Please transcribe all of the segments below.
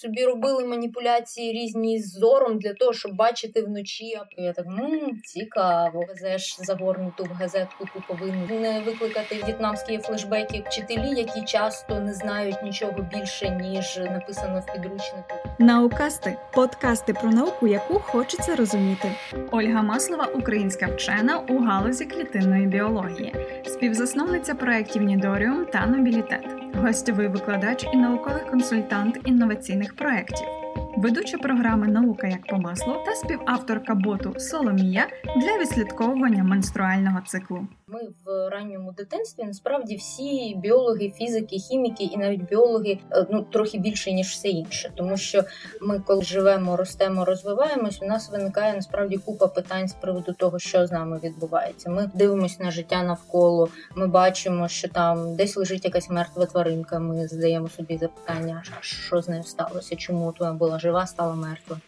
собі робили маніпуляції різні з зором для того, щоб бачити вночі. А я так мм, цікаво. Везеш загорнуту в газетку повинен не викликати в'єтнамські флешбеки вчителі, які часто не знають нічого більше ніж написано в підручнику. Наукасти подкасти про науку, яку хочеться розуміти. Ольга Маслова, українська вчена у галузі клітинної біології, співзасновниця проєктів Нідоріум та Нобілітет, гостьовий викладач і науковий консультант інноваційних проєктів ведуча програми Наука як по маслу та співавторка боту Соломія для відслідковування менструального циклу. Ми в ранньому дитинстві насправді всі біологи, фізики, хіміки і навіть біологи е, ну трохи більше ніж все інше, тому що ми, коли живемо, ростемо, розвиваємось, у нас виникає насправді купа питань з приводу того, що з нами відбувається. Ми дивимося на життя навколо. Ми бачимо, що там десь лежить якась мертва тваринка. Ми задаємо собі запитання, що з нею сталося, чому твоя була жива, стала мертва.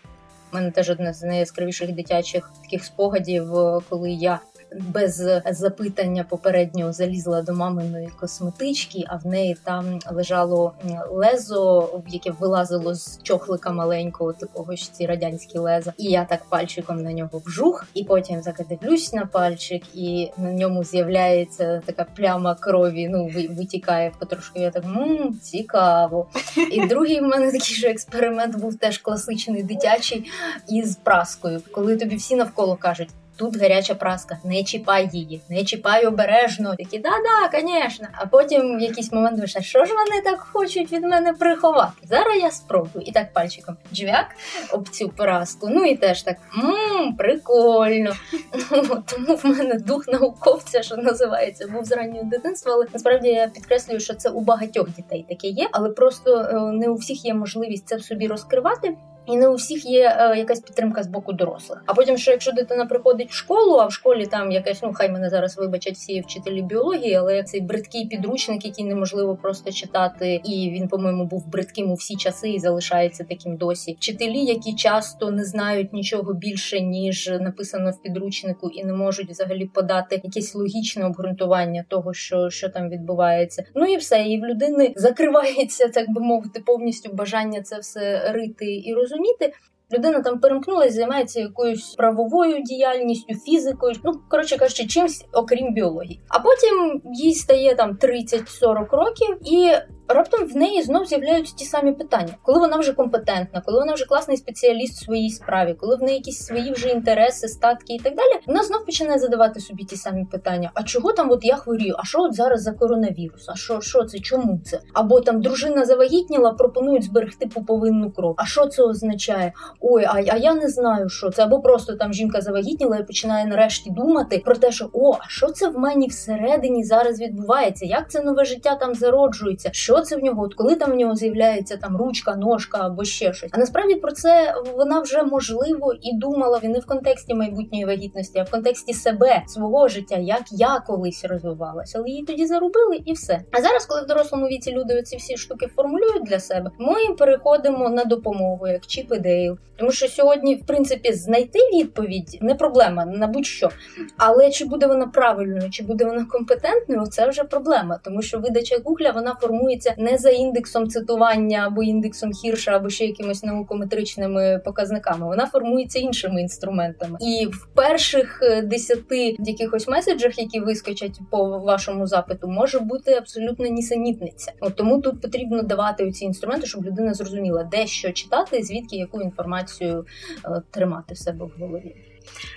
У мене теж одне з найяскравіших дитячих таких спогадів, коли я без запитання попереднього залізла до маминої косметички, а в неї там лежало лезо, яке вилазило з чохлика маленького, такого ж ці радянські леза. І я так пальчиком на нього вжух, і потім дивлюсь на пальчик, і на ньому з'являється така пляма крові. Ну витікає потрошки. Я так мм, цікаво. І другий в мене такий же експеримент був теж класичний дитячий із праскою, коли тобі всі навколо кажуть тут гаряча праска, не чіпай її, не чіпай обережно. Такі да-да, звісно. А потім в якийсь момент вийшла, що ж вони так хочуть від мене приховати? Зараз я спробую. І так пальчиком джвяк об цю праску. Ну і теж так мм, прикольно. Ну, Тому в мене дух науковця, що називається, був з раннього дитинства. Але насправді я підкреслюю, що це у багатьох дітей таке є, але просто е, не у всіх є можливість це в собі розкривати. І не у всіх є е, якась підтримка з боку дорослих. А потім, що якщо дитина приходить в школу, а в школі там якась, ну хай мене зараз вибачать всі вчителі біології, але цей бридкий підручник, який неможливо просто читати, і він, по-моєму, був бридким у всі часи і залишається таким досі. Вчителі, які часто не знають нічого більше ніж написано в підручнику, і не можуть взагалі подати якесь логічне обґрунтування того, що що там відбувається. Ну і все, і в людини закривається, так би мовити, повністю бажання це все рити і розуміти зрозуміти. Людина там перемкнулася, займається якоюсь правовою діяльністю, фізикою, ну коротше кажучи, чимсь окрім біології. А потім їй стає там 30-40 років, і раптом в неї знов з'являються ті самі питання, коли вона вже компетентна, коли вона вже класний спеціаліст в своїй справі, коли в неї якісь свої вже інтереси, статки і так далі. Вона знов починає задавати собі ті самі питання: а чого там от я хворію? А що от зараз за коронавірус? А що що це? Чому це? Або там дружина завагітніла, пропонують зберегти пуповинну кров. А що це означає? Ой, а, а я не знаю, що це або просто там жінка завагітніла і починає нарешті думати про те, що о, а що це в мені всередині зараз відбувається? Як це нове життя там зароджується? Що це в нього, от коли там в нього з'являється там ручка, ножка або ще щось. А насправді про це вона вже можливо і думала не в контексті майбутньої вагітності, а в контексті себе, свого життя, як я колись розвивалася. Але її тоді зарубили і все. А зараз, коли в дорослому віці люди ці всі штуки формулюють для себе, ми переходимо на допомогу, як Чіп і Дейл. Тому що сьогодні, в принципі, знайти відповідь не проблема на будь-що. Але чи буде вона правильною, чи буде вона компетентною, це вже проблема, тому що видача гугля вона формується не за індексом цитування або індексом хірша, або ще якимось наукометричними показниками. Вона формується іншими інструментами. І в перших е, десяти якихось меседжах, які вискочать по вашому запиту, може бути абсолютно нісенітниця. От тому тут потрібно давати ці інструменти, щоб людина зрозуміла, де що читати, звідки яку інформацію е, тримати в себе в голові.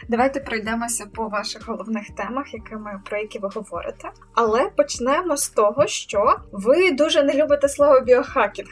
Давайте пройдемося по ваших головних темах, якими про які ви говорите. Але почнемо з того, що ви дуже не любите слово біохакінг.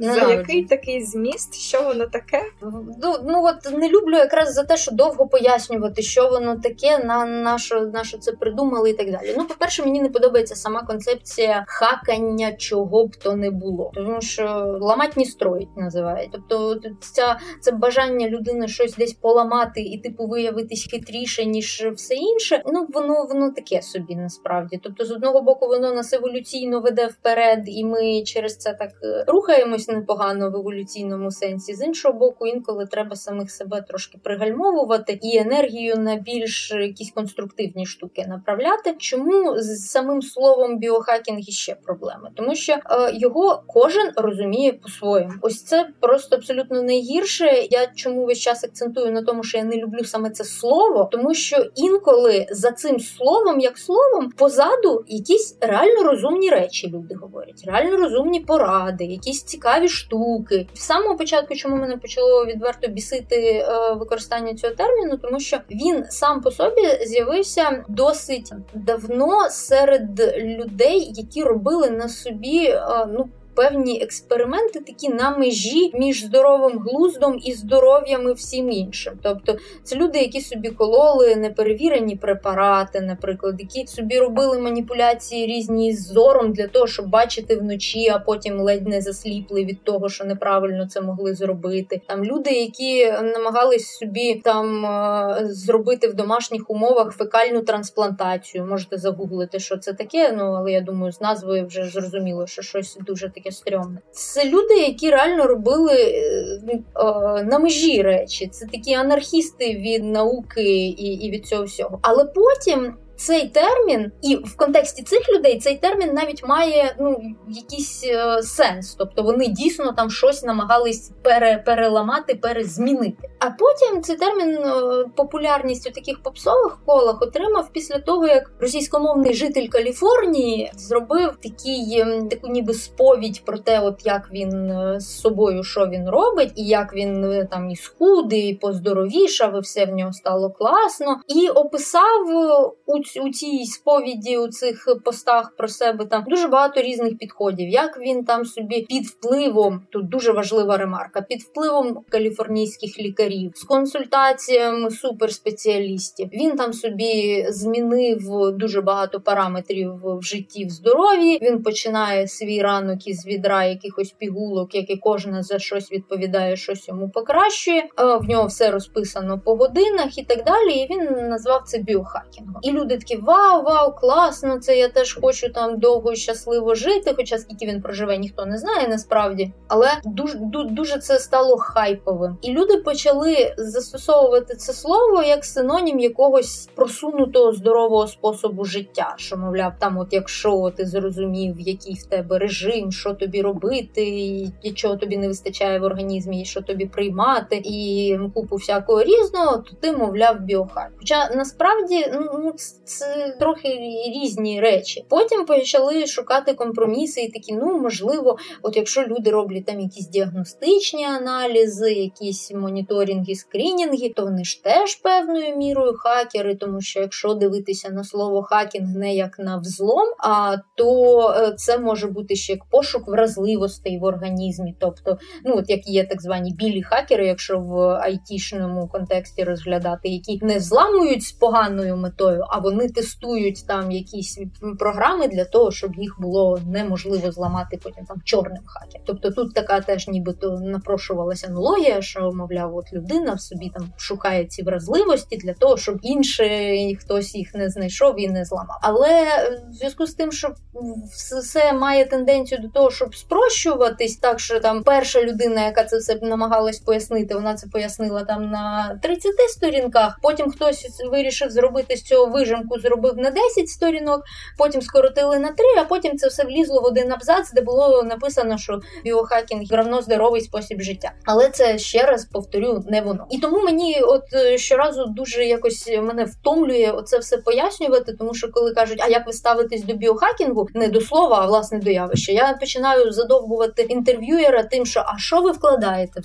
За який такий зміст, що воно таке? Ну ну от не люблю якраз за те, що довго пояснювати, що воно таке, на на що це придумали і так далі. Ну, по-перше, мені не подобається сама концепція хакання, чого б то не було, тому що ламать не строїть називають. Тобто, ця це бажання людини щось десь поламати і типу типу виявитись хитріше ніж все інше. Ну воно воно таке собі насправді. Тобто, з одного боку, воно нас еволюційно веде вперед, і ми через це так е, рухаємось непогано в еволюційному сенсі. З іншого боку, інколи треба самих себе трошки пригальмовувати і енергію на більш якісь конструктивні штуки направляти. Чому з самим словом біохакінг іще проблеми? Тому що е, його кожен розуміє по-своєму. Ось це просто абсолютно найгірше. Я чому весь час акцентую на тому, що я не люблю саме це слово, тому що інколи за цим словом, як словом, позаду якісь реально розумні речі люди говорять, реально розумні поради, якісь цікаві штуки. В самого початку, чому мене почало відверто бісити е, використання цього терміну, тому що він сам по собі з'явився досить давно серед людей, які робили на собі е, ну певні експерименти такі на межі між здоровим глуздом і здоров'ям і всім іншим. Тобто це люди, які собі кололи неперевірені препарати, наприклад, які собі робили маніпуляції різні з зором для того, щоб бачити вночі, а потім ледь не засліпли від того, що неправильно це могли зробити. Там люди, які намагались собі там е, зробити в домашніх умовах фекальну трансплантацію. Можете загуглити, що це таке. Ну але я думаю, з назвою вже зрозуміло, що щось дуже таке таке стрьомне. Це люди, які реально робили е, е, на межі речі. Це такі анархісти від науки і, і від цього всього. Але потім цей термін, і в контексті цих людей цей термін навіть має ну якийсь е, сенс, тобто вони дійсно там щось намагались пере, переламати, перезмінити. А потім цей термін е, популярність у таких попсових колах отримав після того, як російськомовний житель Каліфорнії зробив такий ем, таку, ніби сповідь про те, от як він е, з собою що він робить, і як він е, там і схудий, і поздоровішав, і все в нього стало класно, і описав у у цій сповіді, у цих постах про себе там дуже багато різних підходів. Як він там собі під впливом, тут дуже важлива ремарка, під впливом каліфорнійських лікарів з консультаціями суперспеціалістів. Він там собі змінив дуже багато параметрів в житті в здоров'ї. Він починає свій ранок із відра якихось пігулок, які кожна за щось відповідає, щось йому покращує. В нього все розписано по годинах і так далі. І він назвав це біохакінгом. І люди такі вау, вау, класно! Це я теж хочу там довго і щасливо жити. Хоча скільки він проживе, ніхто не знає насправді. Але дуже дуже це стало хайповим. І люди почали застосовувати це слово як синонім якогось просунутого здорового способу життя. Що, мовляв, там, от якщо ти зрозумів, який в тебе режим, що тобі робити, і чого тобі не вистачає в організмі, і що тобі приймати, і купу всякого різного, то ти, мовляв, біохак. Хоча насправді ну це трохи різні речі. Потім почали шукати компроміси, і такі, ну можливо, от якщо люди роблять там якісь діагностичні аналізи, якісь моніторинги, скринінги, то вони ж теж певною мірою хакери, тому що якщо дивитися на слово хакінг не як на взлом, а то е, це може бути ще як пошук вразливостей в організмі. Тобто, ну от як є так звані білі хакери, якщо в айтішному контексті розглядати, які не зламують з поганою метою, а вони тестують там якісь програми для того, щоб їх було неможливо зламати потім там чорним хакером. Тобто тут така теж нібито напрошувалася аналогія, що мовляв, от людина в собі там шукає ці вразливості для того, щоб інший хтось їх не знайшов і не зламав. Але в зв'язку з тим, що все має тенденцію до того, щоб спрощуватись, так що там перша людина, яка це все намагалась пояснити, вона це пояснила там на 30 сторінках. Потім хтось вирішив зробити з цього вижимку зробив на 10 сторінок, потім скоротили на 3, а потім це все влізло в один абзац, де було написано, що біохакінг равно здоровий спосіб життя. Але це ще раз повторю, не воно. І тому мені, от е, щоразу дуже якось мене втомлює оце все пояснювати, тому що коли кажуть, а як ви ставитесь до біохакінгу, не до слова, а власне до явища, я починаю задовбувати інтерв'юєра тим, що а що ви вкладаєте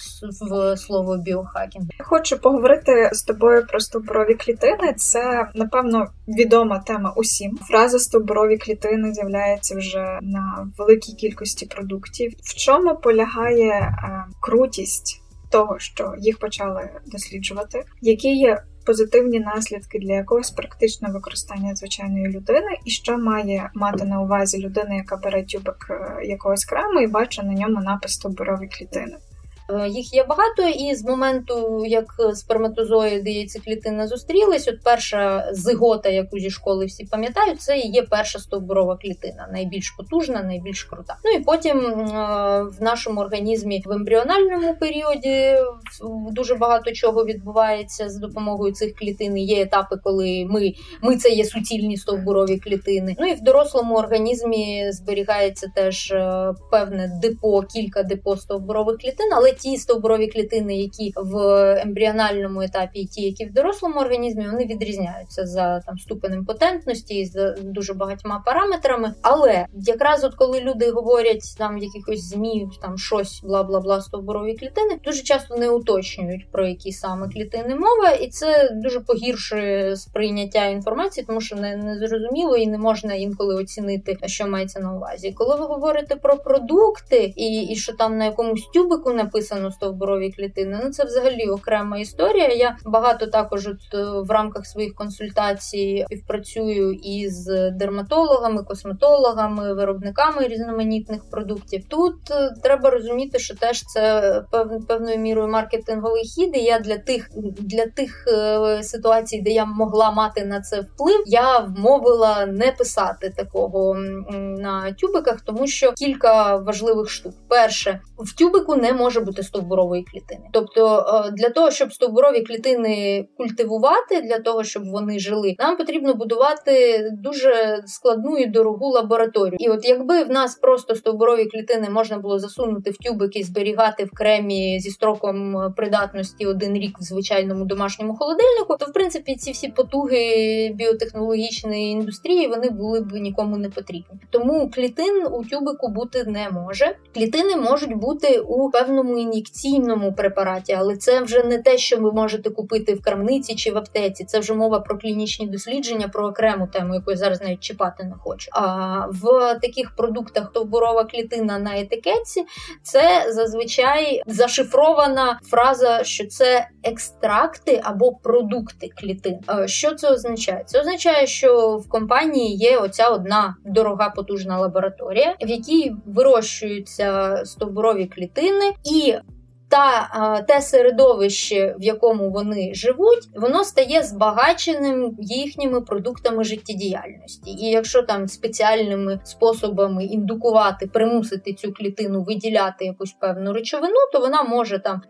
в, слово біохакінг? Хочу поговорити з тобою просто про стовбурові клітини. Це напевно відома тема усім. Фраза стовбурові клітини з'являється вже на великій кількості продуктів. В чому полягає е, крутість того, що їх почали досліджувати, які є позитивні наслідки для якогось практичного використання звичайної людини, і що має мати на увазі людина, яка бере тюбик е, якогось крему і бачить на ньому напис стовбурові клітини. Е, їх є багато, і з моменту, як сперматозоїди і циклітина зустрілись, от перша зигота, яку зі школи всі пам'ятають, це є перша стовбурова клітина, найбільш потужна, найбільш крута. Ну і потім в нашому організмі в ембріональному періоді дуже багато чого відбувається з допомогою цих клітин. Є етапи, коли ми ми це є суцільні стовбурові клітини. Ну і в дорослому організмі зберігається теж е, певне депо, кілька депо стовбурових клітин, але ті стовбурові клітини, які в ембріональному етапі, і ті, які в дорослому організмі, вони відрізняються за там ступенем потентності і за дуже багатьма параметрами. Але якраз от коли люди говорять там якихось змі там щось бла бла бла стовбурові клітини, дуже часто не уточнюють про які саме клітини мова, і це дуже погіршує сприйняття інформації, тому що не, не зрозуміло і не можна інколи оцінити, що мається на увазі. Коли ви говорите про продукти і і що там на якомусь тюбику написано стовбурові клітини, ну це взагалі окрема історія. Я багато також от е, в рамках своїх консультацій співпрацюю із дерматологами, косметологами, виробниками різноманітних продуктів. Тут е, треба розуміти, що теж це певною мірою маркетинговий хід. і Я для тих для тих е, ситуацій, де я могла мати на це вплив, я вмовила не писати такого на тюбиках, тому що кілька важливих штук. Перше, в тюбику не може бути стовбурової клітини. Тобто, е, для того, щоб стовбурові клітини культивувати, для того, щоб вони жили, нам потрібно будувати дуже складну і дорогу лабораторію. І от якби в нас просто стовбурові клітини можна було засунути в тюбик і зберігати в кремі зі строком придатності один рік в звичайному домашньому холодильнику, то в принципі ці всі потуги біотехнологічної індустрії вони були б нікому не потрібні. Тому клітин у тюбику бути не може. Клітини можуть бути у певному ін'єкційному препараті, але це вже не те, що ви можете купити в крамниці чи в аптеці. Це вже мова про клінічні дослідження, про окрему тему, яку я зараз навіть чіпати не хочу. А в таких продуктах товбурова клітина на етикетці це зазвичай зашифрована фраза, що це екстракти або продукти клітин. Що це означає? Це означає, що в компанії є оця одна дорога потужна лабораторія, в якій вирощуються стовбурові клітини, і та те середовище, в якому вони живуть, воно стає збагаченим їхніми продуктами життєдіяльності. І якщо там спеціальними способами індукувати, примусити цю клітину виділяти якусь певну речовину, то вона може там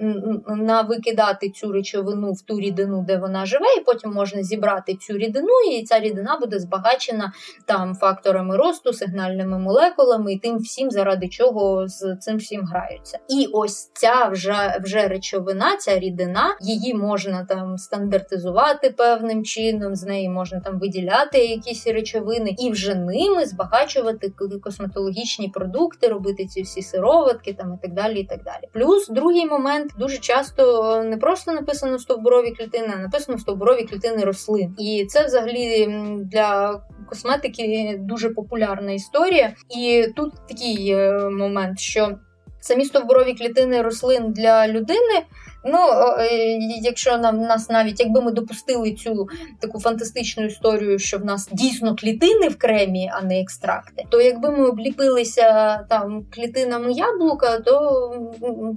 навикидати цю речовину в ту рідину, де вона живе, і потім можна зібрати цю рідину, і ця рідина буде збагачена там факторами росту, сигнальними молекулами і тим всім, заради чого з цим всім граються. І ось ця вже вже вже речовина, ця рідина, її можна там стандартизувати певним чином, з неї можна там виділяти якісь речовини і вже ними збагачувати косметологічні продукти, робити ці всі сироватки там і так далі. і так далі. Плюс другий момент дуже часто не просто написано стовбурові клітини, а написано стовбурові клітини рослин. І це взагалі для косметики дуже популярна історія. І тут такий е, момент, що самі стовбурові клітини рослин для людини Ну, е, якщо нам нас навіть якби ми допустили цю таку фантастичну історію, що в нас дійсно клітини в кремі, а не екстракти, то якби ми обліпилися там клітинами яблука, то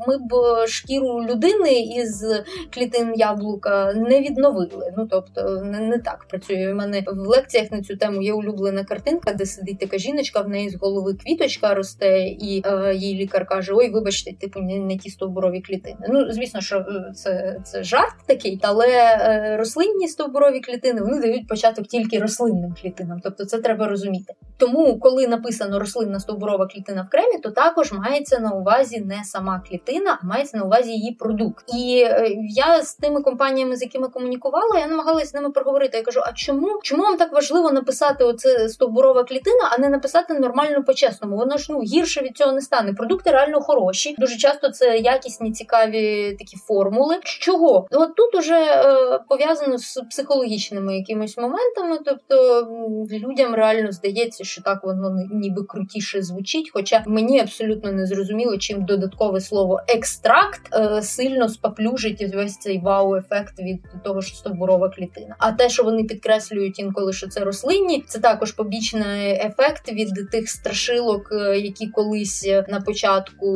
ми б шкіру людини із клітин яблука не відновили. Ну тобто не, не так працює. У мене в лекціях на цю тему є улюблена картинка, де сидить така жіночка, в неї з голови квіточка росте, і е, їй лікар каже: Ой, вибачте, типу не, не ті стовбурові клітини. Ну звісно, що це це жарт такий, але е, рослинні стовбурові клітини вони дають початок тільки рослинним клітинам, тобто це треба розуміти. Тому, коли написано рослинна стовбурова клітина в кремі, то також мається на увазі не сама клітина, а мається на увазі її продукт. І е, я з тими компаніями, з якими комунікувала, я намагалася з ними проговорити. Я кажу: а чому чому вам так важливо написати оце стовбурова клітина, а не написати нормально по-чесному? Воно ж ну гірше від цього не стане. Продукти реально хороші. Дуже часто це якісні, цікаві такі формули. Чого? От тут уже е, пов'язано з психологічними якимись моментами, тобто людям реально здається, що так воно ніби крутіше звучить. Хоча мені абсолютно не зрозуміло, чим додаткове слово екстракт е, сильно спаплюжить весь цей вау-ефект від того, що стовбурова клітина. А те, що вони підкреслюють інколи, що це рослинні, це також побічний ефект від тих страшилок, е, які колись на початку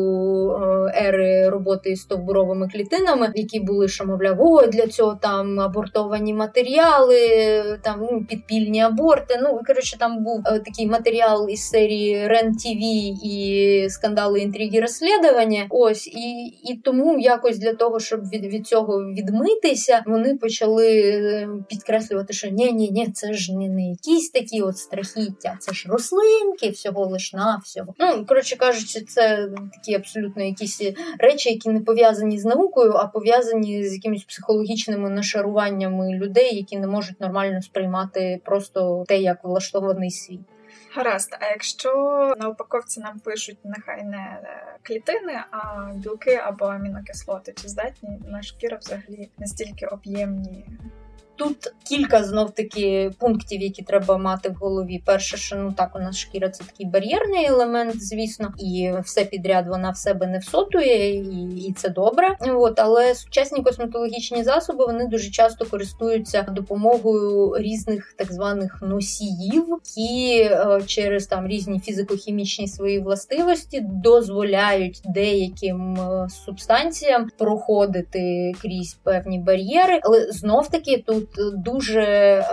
е, ери роботи з стовбуровими клітинами, які були що мовляв, о, для цього там абортовані матеріали, там ну, підпільні аборти. Ну коротше, там був е, такий матеріал із серії Рен ТВ і скандали інтриги розслідування. Ось і і тому якось для того, щоб від від цього відмитися, вони почали е, підкреслювати, що ні, ні, ні, це ж не, не якісь такі от страхіття, це ж рослинки, всього лиш на всього. Ну коротше кажучи, це такі абсолютно якісь речі, які не пов'язані з наукою, а пов'язані з якимись психологічними нашаруваннями людей, які не можуть нормально сприймати просто те, як влаштований світ. Гаразд, а якщо на упаковці нам пишуть нехай не е, клітини, а білки або амінокислоти, чи здатні наша шкіра взагалі настільки об'ємні Тут кілька знов таки пунктів, які треба мати в голові. Перше, що ну так у нас шкіра це такий бар'єрний елемент, звісно, і все підряд вона в себе не всотує, і і це добре. От але сучасні косметологічні засоби вони дуже часто користуються допомогою різних так званих носіїв, які е, через там різні фізико-хімічні свої властивості дозволяють деяким е, субстанціям проходити крізь певні бар'єри, але знов таки тут тут дуже е,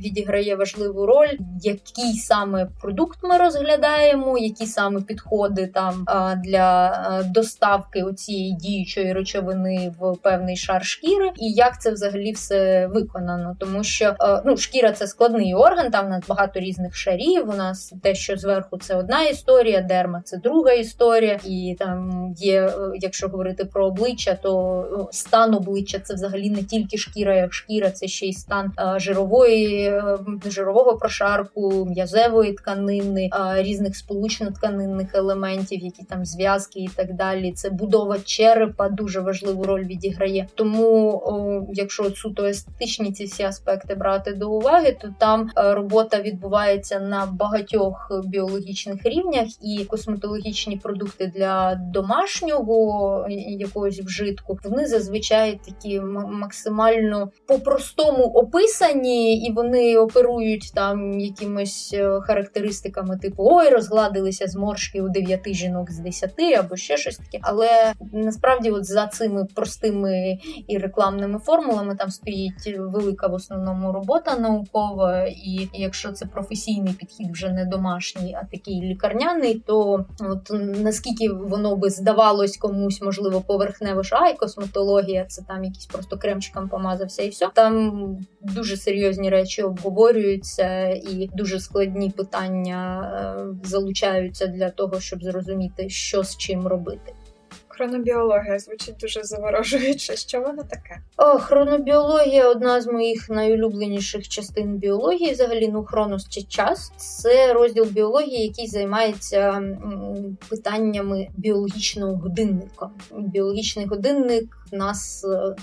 відіграє важливу роль, який саме продукт ми розглядаємо, які саме підходи там е, для е, доставки цієї діючої речовини в певний шар шкіри, і як це взагалі все виконано, тому що ну шкіра це складний орган, там у нас багато різних шарів. У нас те, що зверху це одна історія, дерма це друга історія, і там є, якщо говорити про обличчя, то стан обличчя це взагалі не тільки шкіра, як шкіра, це ще й стан е, жирової е, жирового прошарку, м'язевої тканини, е, різних сполучно-тканинних елементів, які там зв'язки і так далі. Це будова черепа дуже важливу роль відіграє. Тому, якщо суто естетичні ці всі аспекти брати до уваги, то там робота відбувається на багатьох біологічних рівнях, і косметологічні продукти для домашнього якогось вжитку вони зазвичай такі максимально по простому тому описані, і вони оперують там якимось е, характеристиками, типу ой, розгладилися зморшки у дев'яти жінок з десяти або ще щось таке. Але насправді, от за цими простими і рекламними формулами там стоїть велика в основному робота наукова, і якщо це професійний підхід, вже не домашній, а такий лікарняний, то от наскільки воно би здавалось комусь, можливо, поверхнево що ай, косметологія, це там якийсь просто кремчиком помазався, і все там дуже серйозні речі обговорюються, і дуже складні питання е, залучаються для того, щоб зрозуміти, що з чим робити. Хронобіологія звучить дуже заворожуюче. Що воно таке? О, Хронобіологія одна з моїх найулюбленіших частин біології. Взагалі, ну хронос чи час це розділ біології, який займається питаннями біологічного годинника. Біологічний годинник в нас е,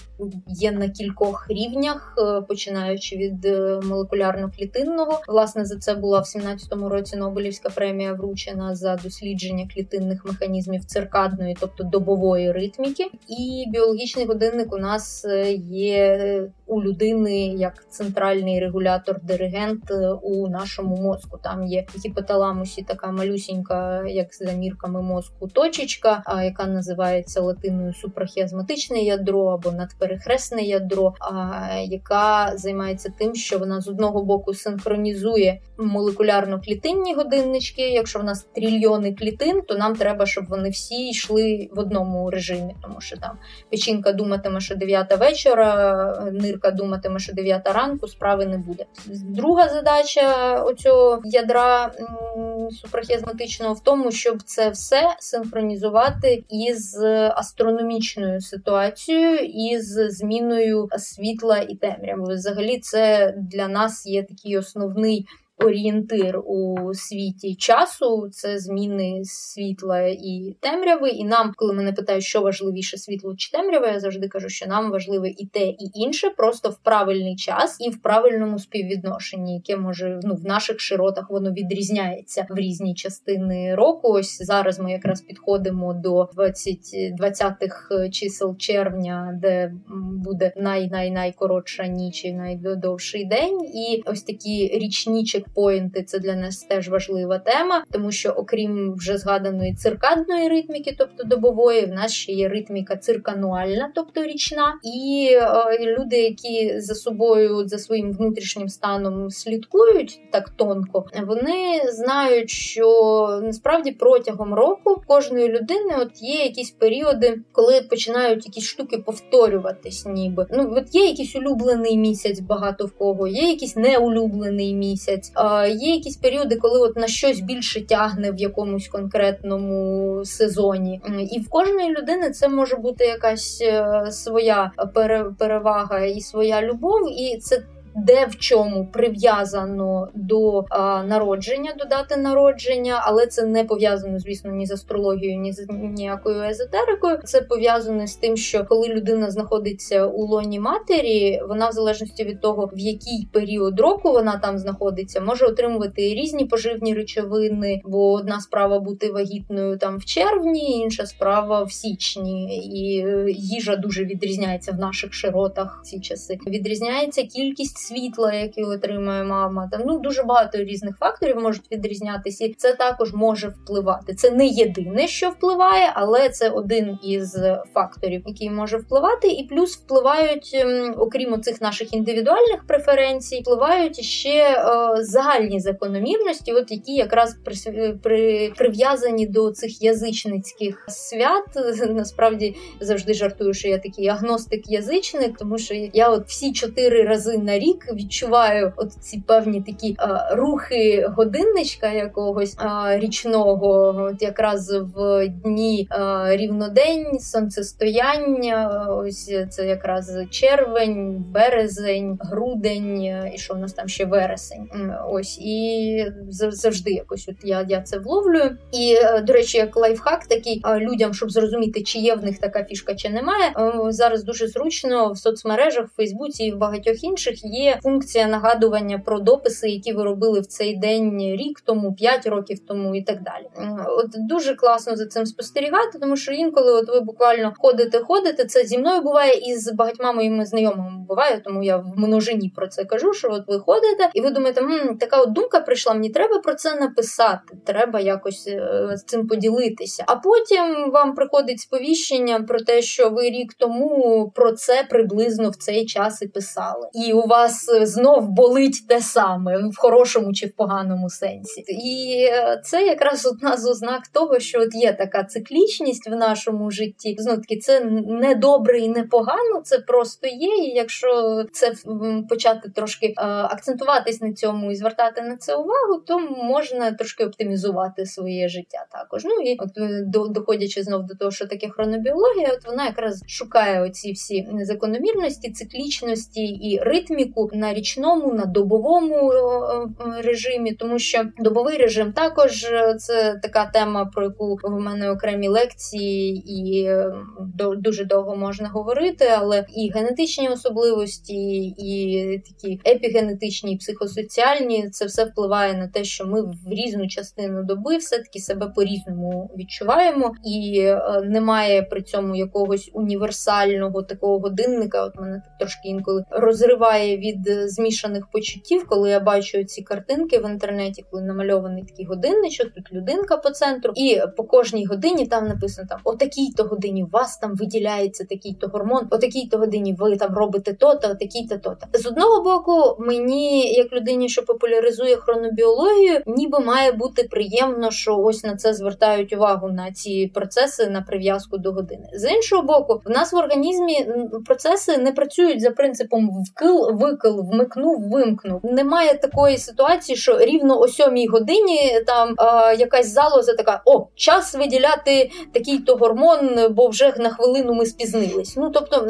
є на кількох рівнях, е, починаючи від е, молекулярно-клітинного. Власне, за це була в 17-му році Нобелівська премія вручена за дослідження клітинних механізмів циркадної, тобто добової ритміки. І біологічний годинник у нас є у людини як центральний регулятор-диригент у нашому мозку. Там є гіпоталамусі така малюсінька, як за мірками мозку, точечка, яка називається латиною супрахіазматична периферичне ядро або надперехресне ядро, яка займається тим, що вона з одного боку синхронізує молекулярно-клітинні годиннички. Якщо в нас трильйони клітин, то нам треба, щоб вони всі йшли в одному режимі, тому що там печінка думатиме, що 9 вечора, нирка думатиме, що 9 ранку, справи не буде. Друга задача оцього ядра супрахізматичного в тому, щоб це все синхронізувати із астрономічною ситуацією ситуацію із зміною світла і темряви. Взагалі, це для нас є такий основний орієнтир у світі часу, це зміни світла і темряви. І нам, коли мене питають, що важливіше світло чи темрява, я завжди кажу, що нам важливе і те, і інше, просто в правильний час і в правильному співвідношенні, яке може ну в наших широтах воно відрізняється в різні частини року. Ось зараз ми якраз підходимо до 20 20-х чисел червня, де буде най-най-найкоротша ніч і найдовший день. І ось такі річні чекпоінти це для нас теж важлива тема, тому що, окрім вже згаданої циркадної ритміки, тобто добової, в нас ще є ритміка циркануальна, тобто річна, і е, люди, які за собою за своїм внутрішнім станом слідкують так тонко, вони знають, що насправді протягом року кожної людини от є якісь періоди, коли починають якісь штуки повторюватись, ніби. Ну от є якийсь улюблений місяць, багато в кого, є якийсь неулюблений місяць, є якісь періоди, коли от на щось більше тягне в якомусь конкретному сезоні, і в кожної людини це може бути якась е, своя перевага і своя любов, і це де в чому прив'язано до а, народження, до дати народження, але це не пов'язано, звісно, ні з астрологією, ні з ніякою езотерикою. Це пов'язане з тим, що коли людина знаходиться у лоні матері, вона в залежності від того, в який період року вона там знаходиться, може отримувати різні поживні речовини, бо одна справа бути вагітною там в червні, інша справа в січні, і е, їжа дуже відрізняється в наших широтах ці часи. Відрізняється кількість світла, яке отримує мама. Там ну дуже багато різних факторів можуть відрізнятися, і це також може впливати. Це не єдине, що впливає, але це один із факторів, який може впливати, і плюс впливають, ем, окрім цих наших індивідуальних преференцій, впливають ще е, загальні закономірності, от які якраз при, при прив'язані до цих язичницьких свят. Насправді завжди жартую, що я такий агностик-язичник, тому що я от всі чотири рази на рік рік відчуваю от ці певні такі а, рухи годинничка якогось а, річного, от якраз в дні а, рівнодень, сонцестояння. Ось це якраз червень, березень, грудень, і що в нас там ще вересень. Ось і завжди якось от я я це вловлюю. І е, до речі, як лайфхак такий людям, щоб зрозуміти, чи є в них така фішка, чи немає. Зараз дуже зручно в соцмережах, в Фейсбуці і в багатьох інших є функція нагадування про дописи, які ви робили в цей день рік тому, 5 років тому і так далі. От дуже класно за цим спостерігати, тому що інколи, от ви буквально ходите, ходите. Це зі мною буває і з багатьма моїми знайомими буває, тому я в множині про це кажу. Що от ви ходите, і ви думаєте, М, така от думка прийшла, мені треба про це написати, треба якось е, з цим поділитися. А потім вам приходить сповіщення про те, що ви рік тому про це приблизно в цей час і писали, і у вас вас знов болить те саме в хорошому чи в поганому сенсі. І е, це якраз одна з ознак того, що от є така циклічність в нашому житті. Знов таки, це не добре і не погано, це просто є. І якщо це почати трошки е, акцентуватись на цьому і звертати на це увагу, то можна трошки оптимізувати своє життя також. Ну і от е, доходячи знов до того, що таке хронобіологія, от вона якраз шукає оці всі закономірності, циклічності і ритміку на річному, на добовому е, е, режимі, тому що добовий режим також е, це така тема, про яку в мене окремі лекції, і дуже довго можна говорити, але і генетичні особливості, і такі епігенетичні, і психосоціальні, це все впливає на те, що ми в різну частину доби все-таки себе по-різному відчуваємо, і немає при цьому якогось універсального такого годинника. От мене трошки інколи розриває від від змішаних почуттів, коли я бачу ці картинки в інтернеті, коли намальований такий годинничок, тут людинка по центру, і по кожній годині там написано там о такій-то годині у вас там виділяється такий-то гормон, о такій-то годині ви там робите то-то, о такій-то то-то. З одного боку, мені, як людині, що популяризує хронобіологію, ніби має бути приємно, що ось на це звертають увагу на ці процеси на прив'язку до години. З іншого боку, в нас в організмі процеси не працюють за принципом вкил, викил, вмикнув, вимкнув. Немає такої ситуації, що рівно о сьомій годині там а, якась залоза така: о, час виділяти такий-то гормон, бо вже на хвилину ми спізнились. Ну тобто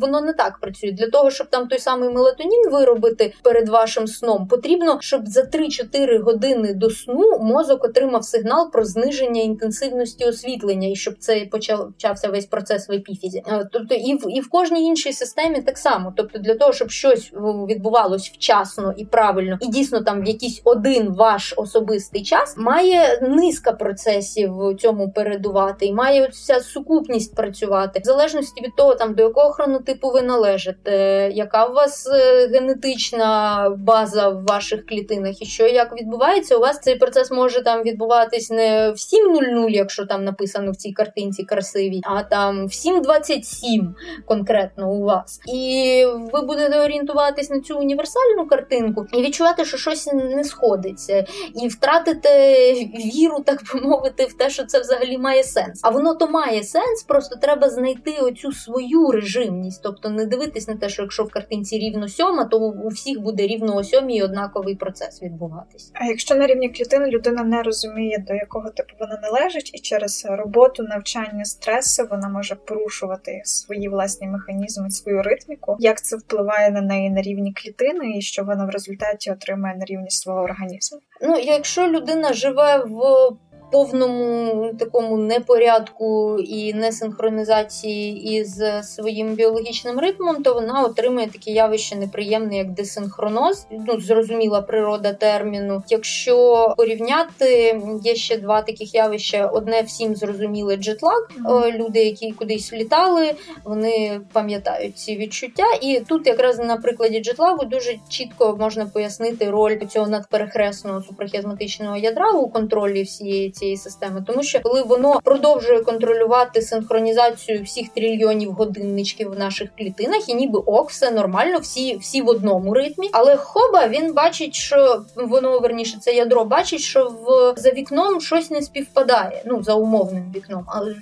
воно не так працює. Для того, щоб там той самий мелатонін виробити перед вашим сном, потрібно, щоб за 3-4 години до сну мозок отримав сигнал про зниження інтенсивності освітлення, і щоб це почався весь процес в епіфізі. Е, тобто і в і в кожній іншій системі так само. Тобто, для того, щоб щось відбувалось вчасно і правильно, і дійсно там в якийсь один ваш особистий час має низка процесів цьому передувати, і має вся сукупність працювати в залежності від того, там до якого хронотипу ви належите, яка у вас е, генетична база в ваших клітинах, і що як відбувається, у вас цей процес може там відбуватись не в 7.00, якщо там написано в цій картинці красивій, а там в 7.27 конкретно у вас. І ви будете орієнтуватись на цю універсальну картинку і відчувати, що щось не сходиться, і втратите віру, так би мовити, в те, що це взагалі має сенс. А воно то має сенс, просто треба знайти оцю свою режимність, тобто не дивитись на те, що якщо в картинці рівно сьома, то у всіх буде рівно о сьомій однаковий процес відбуватись. А якщо на рівні клітини людина не розуміє, до якого типу вона належить, і через роботу, навчання, стреси вона може порушувати свої власні механізми, свою ритміку, як це впливає на неї на рівні клітини, і що вона в результаті отримає на рівні свого організму? Ну, якщо людина живе в повному такому непорядку і несинхронізації із своїм біологічним ритмом, то вона отримує таке явище неприємне, як десинхроноз. Ну, зрозуміла природа терміну. Якщо порівняти, є ще два таких явища: одне всім зрозуміле джетлаг. Mm-hmm. Люди, які кудись літали, вони пам'ятають ці відчуття. І тут, якраз на прикладі джетлагу, дуже чітко можна пояснити роль цього надперехресного супрахізматичного ядра у контролі всієї цієї цієї системи, тому що коли воно продовжує контролювати синхронізацію всіх трильйонів годинничків в наших клітинах, і ніби ок, все нормально, всі всі в одному ритмі. Але хоба він бачить, що воно верніше це ядро бачить, що в за вікном щось не співпадає. Ну за умовним вікном, але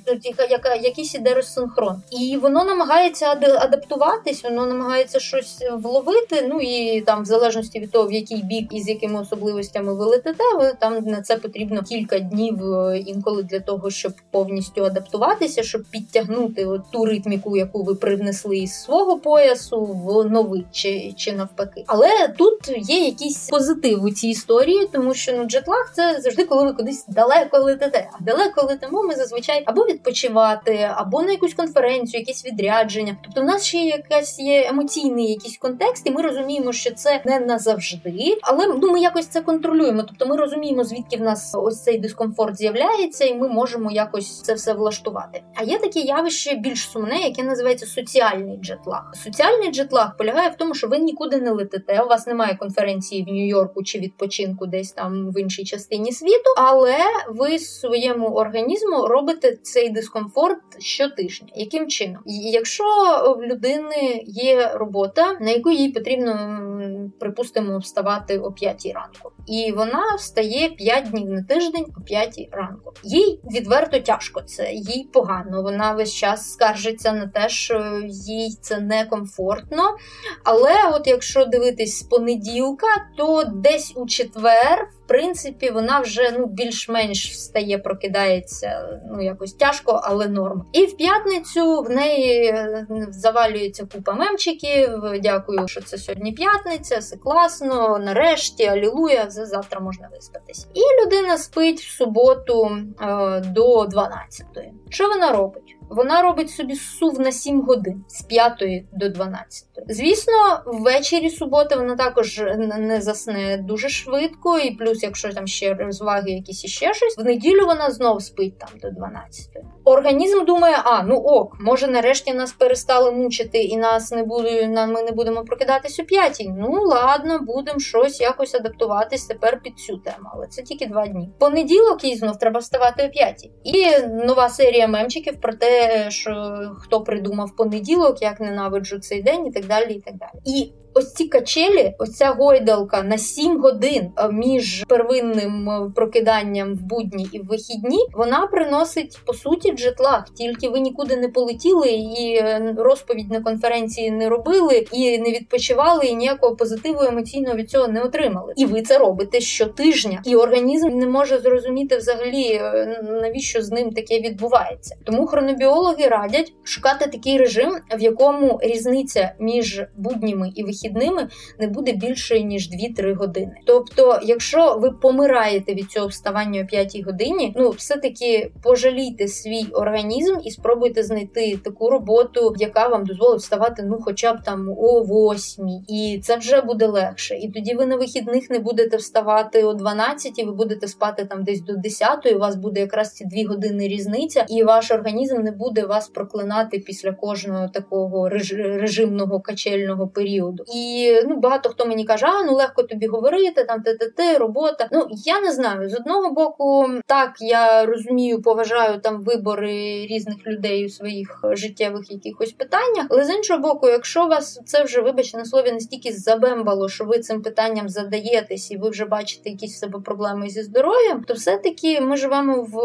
яка якийсь іде розсинхрон, і воно намагається адаптуватись, воно намагається щось вловити. Ну і там, в залежності від того, в який бік і з якими особливостями ви летите, ви там на це потрібно кілька днів днів е, інколи для того, щоб повністю адаптуватися, щоб підтягнути ту ритміку, яку ви привнесли із свого поясу в новий чи чи навпаки. Але тут є якийсь позитив у цій історії, тому що ну джетлаг це завжди, коли ви кудись далеко летите. А далеко летимо ми зазвичай або відпочивати, або на якусь конференцію, якісь відрядження. Тобто, в нас ще якась є емоційний якийсь контекст, і ми розуміємо, що це не назавжди, але ну ми якось це контролюємо. Тобто, ми розуміємо, звідки в нас ось цей дискомфорт комфорт з'являється, і ми можемо якось це все влаштувати. А є таке явище більш сумне, яке називається соціальний джетлаг. Соціальний джетлаг полягає в тому, що ви нікуди не летите. У вас немає конференції в Нью-Йорку чи відпочинку десь там в іншій частині світу, але ви своєму організму робите цей дискомфорт щотижня. Яким чином? Якщо в людини є робота, на яку їй потрібно припустимо вставати о 5 ранку, і вона встає 5 днів на тиждень о 5 9 ранку. Їй відверто тяжко це, їй погано. Вона весь час скаржиться на те, що їй це некомфортно. Але от якщо дивитись з понеділка, то десь у четвер принципі, вона вже ну більш-менш встає, прокидається ну якось тяжко, але норм. І в п'ятницю в неї е, завалюється купа мемчиків. Дякую, що це сьогодні п'ятниця, все класно. Нарешті, алілуя, завтра можна виспатись. І людина спить в суботу е, до 12-ї. Що вона робить? Вона робить собі сув на 7 годин з 5 до 12. Звісно, ввечері суботи вона також не засне дуже швидко, і плюс, якщо там ще розваги, якісь іще щось, в неділю вона знов спить там до 12. Організм думає, а ну ок, може нарешті нас перестали мучити, і нас не буде, ми не будемо прокидатись о п'ятій. Ну ладно, будемо щось якось адаптуватись тепер під цю тему, але це тільки два дні. Понеділок їй знов треба вставати о п'ятій. І нова серія мемчиків про те що хто придумав понеділок, як ненавиджу цей день, і так далі. І так далі. І ось ці качелі, ось ця гойдалка на 7 годин між первинним прокиданням в будні і в вихідні, вона приносить по суті джетлаг, тільки ви нікуди не полетіли і е, розповідь на конференції не робили, і не відпочивали, і ніякого позитиву емоційного від цього не отримали. І ви це робите щотижня, і організм не може зрозуміти взагалі е, навіщо з ним таке відбувається. Тому хронобіологи радять шукати такий режим, в якому різниця між будніми і вихідними не буде більшою ніж 2-3 години. Тобто, якщо ви помираєте від цього вставання о 5 годині, ну все таки пожалійте свій організм і спробуйте знайти таку роботу, яка вам дозволить вставати, ну хоча б там о 8, і це вже буде легше. І тоді ви на вихідних не будете вставати о 12, ви будете спати там десь до 10, у вас буде якраз ці 2 години різниця, і ваш організм не буде вас проклинати після кожного такого режимного качельного періоду. І ну багато хто мені каже, а ну легко тобі говорити, там ТТТ, робота. Ну я не знаю. З одного боку, так я розумію, поважаю там вибори різних людей у своїх життєвих якихось питаннях. Але з іншого боку, якщо вас це вже вибачте на слові настільки забембало, що ви цим питанням задаєтесь, і ви вже бачите якісь в себе проблеми зі здоров'ям, то все таки ми живемо в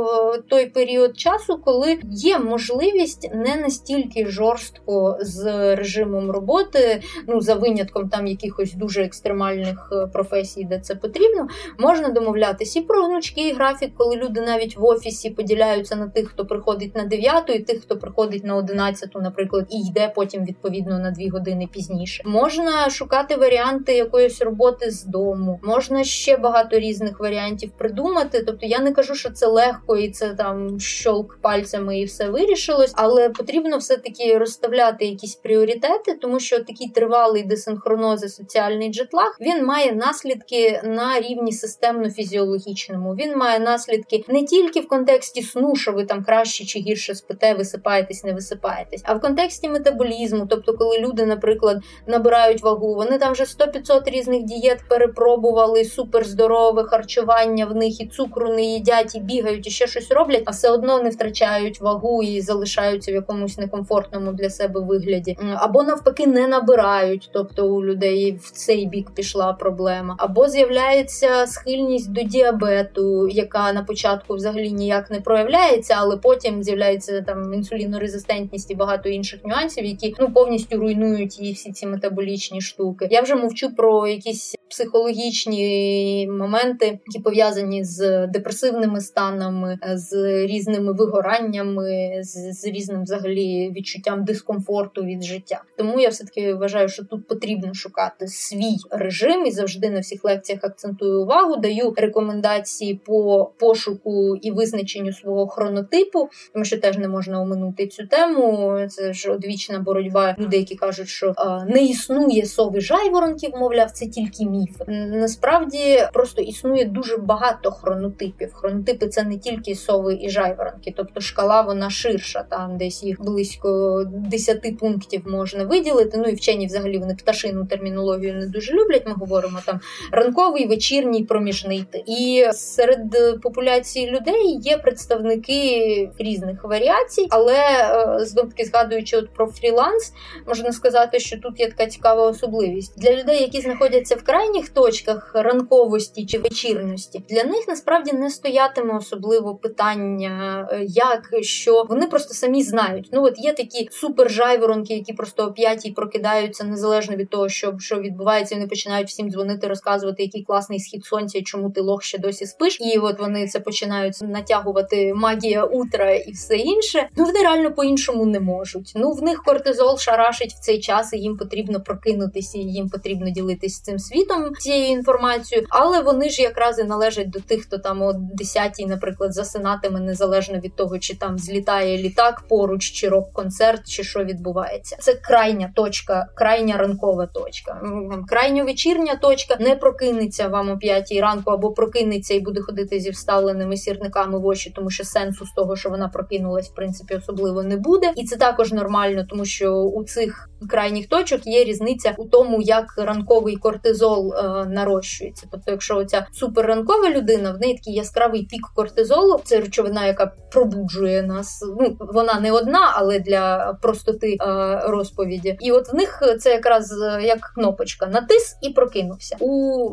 той період часу, коли є можливість не настільки жорстко з режимом роботи, ну за винятком там якихось дуже екстремальних е, професій, де це потрібно, можна домовлятися і про гнучкий графік, коли люди навіть в офісі поділяються на тих, хто приходить на 9 і тих, хто приходить на 11, наприклад, і йде потім відповідно на 2 години пізніше. Можна шукати варіанти якоїсь роботи з дому, можна ще багато різних варіантів придумати. Тобто я не кажу, що це легко і це там щолк пальцями і все вирішилось, але потрібно все таки розставляти якісь пріоритети, тому що такий тривалий десинхроноз і соціальний джетлаг він має наслідки на рівні системно-фізіологічному. Він має наслідки не тільки в контексті сну, що ви там краще чи гірше спите, висипаєтесь, не висипаєтесь, а в контексті метаболізму, тобто, коли люди, наприклад, набирають вагу, вони там вже 100-500 різних дієт перепробували, суперздорове харчування в них і цукру не їдять, і бігають, і ще щось роблять, а все одно не втрачають вагу і залишаються в якомусь некомфортному для себе вигляді, або навпаки не набирають, тобто у людей в цей бік пішла проблема, або з'являється схильність до діабету, яка на початку взагалі ніяк не проявляється, але потім з'являється там інсулінорезистентність і багато інших нюансів, які ну повністю руйнують її всі ці метаболічні штуки. Я вже мовчу про якісь психологічні моменти, які пов'язані з депресивними станами, з різними вигораннями, з, з різним взагалі відчуттям дискомфорту від життя. Тому я все таки вважаю, що тут потрібно шукати свій режим і завжди на всіх лекціях акцентую увагу. Даю рекомендації по пошуку і визначенню свого хронотипу, тому що теж не можна оминути цю тему. Це ж одвічна боротьба людей, які кажуть, що не існує сови жайворонків, мовляв, це тільки міф. Насправді просто існує дуже багато хронотипів. Хронотипи це не тільки сови і жайворонки, тобто шкала вона ширша, там десь їх близько 10 пунктів можна виділити. Ну і вчені взагалі вони пташину термінологію не дуже люблять. Ми говоримо там ранковий, вечірній, проміжний І серед популяції людей є представники різних варіацій, але е, знов таки згадуючи от про фріланс, можна сказати, що тут є така цікава особливість для людей, які знаходяться в крайніх точках ранковості чи вечірності. Для них насправді не стоятиме особливо питання, е, як що вони просто самі знають. Ну от є такі супер-жайворонки, які просто о п'ятій прокидаються незалежно від того, що що відбувається. Вони починають всім дзвонити, розказувати, який класний схід сонця, чому ти лох ще досі спиш. І от вони це починають натягувати магія утра і все інше. Ну вони реально по-іншому не можуть. Ну в них кортизол шарашить в цей час, і їм потрібно прокинутися, і їм потрібно ділитися цим світом цією інформацією. Але вони ж якраз і належать до тих, хто там о 10-й, наприклад, засинатиме незалежно від того, чи там злітає літак поруч, чи рок-концерт, чи що відбувається. Це крайня точка, крайня ранкова точка. Крайня вечірня точка не прокинеться вам о 5 ранку, або прокинеться і буде ходити зі вставленими сірниками в очі, тому що сенсу з того, що вона прокинулась, в принципі, особливо не буде. І це також нормально, тому що у цих крайніх точок є різниця у тому, як ранковий кортизол е, нарощується. Тобто, якщо оця суперранкова людина, в неї такий яскравий пік кортизолу, це речовина, яка пробуджує нас. Ну вона не одна, але для простоти е, розповіді. І от в них це якраз як кнопочка натис і прокинувся. У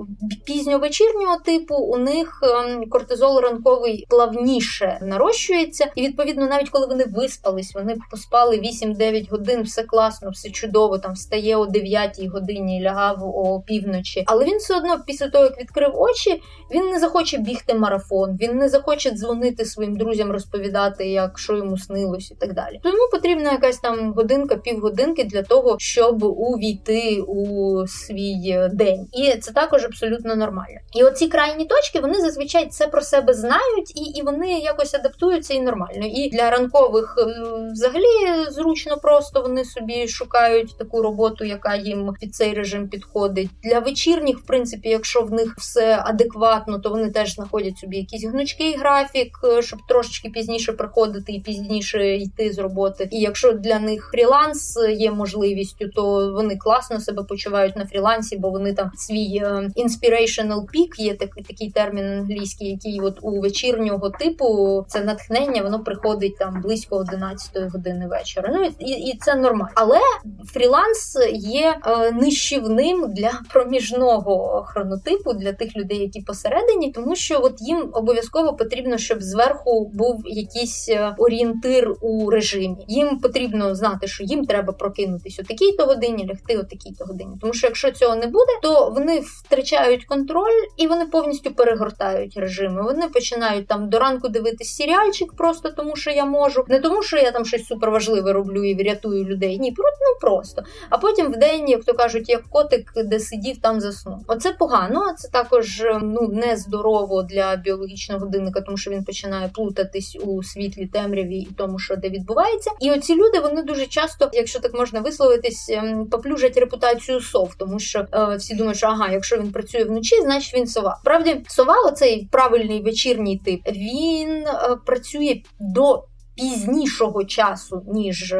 пізньовечірнього типу у них ем, кортизол ранковий плавніше нарощується, і відповідно, навіть коли вони виспались, вони поспали 8-9 годин, все класно, все чудово. Там встає о 9 годині, лягав о півночі. Але він все одно, після того як відкрив очі, він не захоче бігти марафон, він не захоче дзвонити своїм друзям, розповідати, як що йому снилось, і так далі. Тому потрібна якась там годинка, півгодинки для того, щоб увійти у свій день, і це також абсолютно нормально. І оці крайні точки вони зазвичай це про себе знають, і і вони якось адаптуються і нормально. І для ранкових взагалі зручно просто вони собі шукають таку роботу, яка їм під цей режим підходить. Для вечірніх, в принципі, якщо в них все адекватно, то вони теж знаходять собі якийсь гнучкий графік, е, щоб трошечки пізніше приходити і пізніше йти з роботи. І якщо для них фріланс є можливістю, то вони класно себе почувають на фрілансі, бо вони там свій е, inspirational peak, є такий такий термін англійський, який от у вечірнього типу це натхнення, воно приходить там близько 11 години вечора. Ну і, і це нормально. Але фріланс є е, нищівним для проміжного хронотипу для тих людей, які посередині, тому що от їм обов'язково потрібно, щоб зверху був якийсь е, орієнтир у режимі. Їм потрібно знати, що їм треба прокинутись о такій-то годині, лягти о такій-то годині. Тому що якщо цього не буде, то вони втрачають контроль і вони повністю перегортають режими. Вони починають там до ранку дивитись серіальчик, просто тому що я можу, не тому, що я там щось суперважливе роблю і врятую людей. Ні, ну просто. А потім в день, як то кажуть, як котик, де сидів, там заснув. Оце погано. Це також ну нездорово для біологічного годинника, тому що він починає плутатись у світлі темряві і тому, що де відбувається. І оці люди вони дуже часто, якщо так можна висловитись, ем, поплюжать репутацію сов, тому що е, всі думають, що ага, якщо він працює вночі, значить він сова. Правді, сова, оцей правильний вечірній тип, він е, працює до пізнішого часу, ніж е,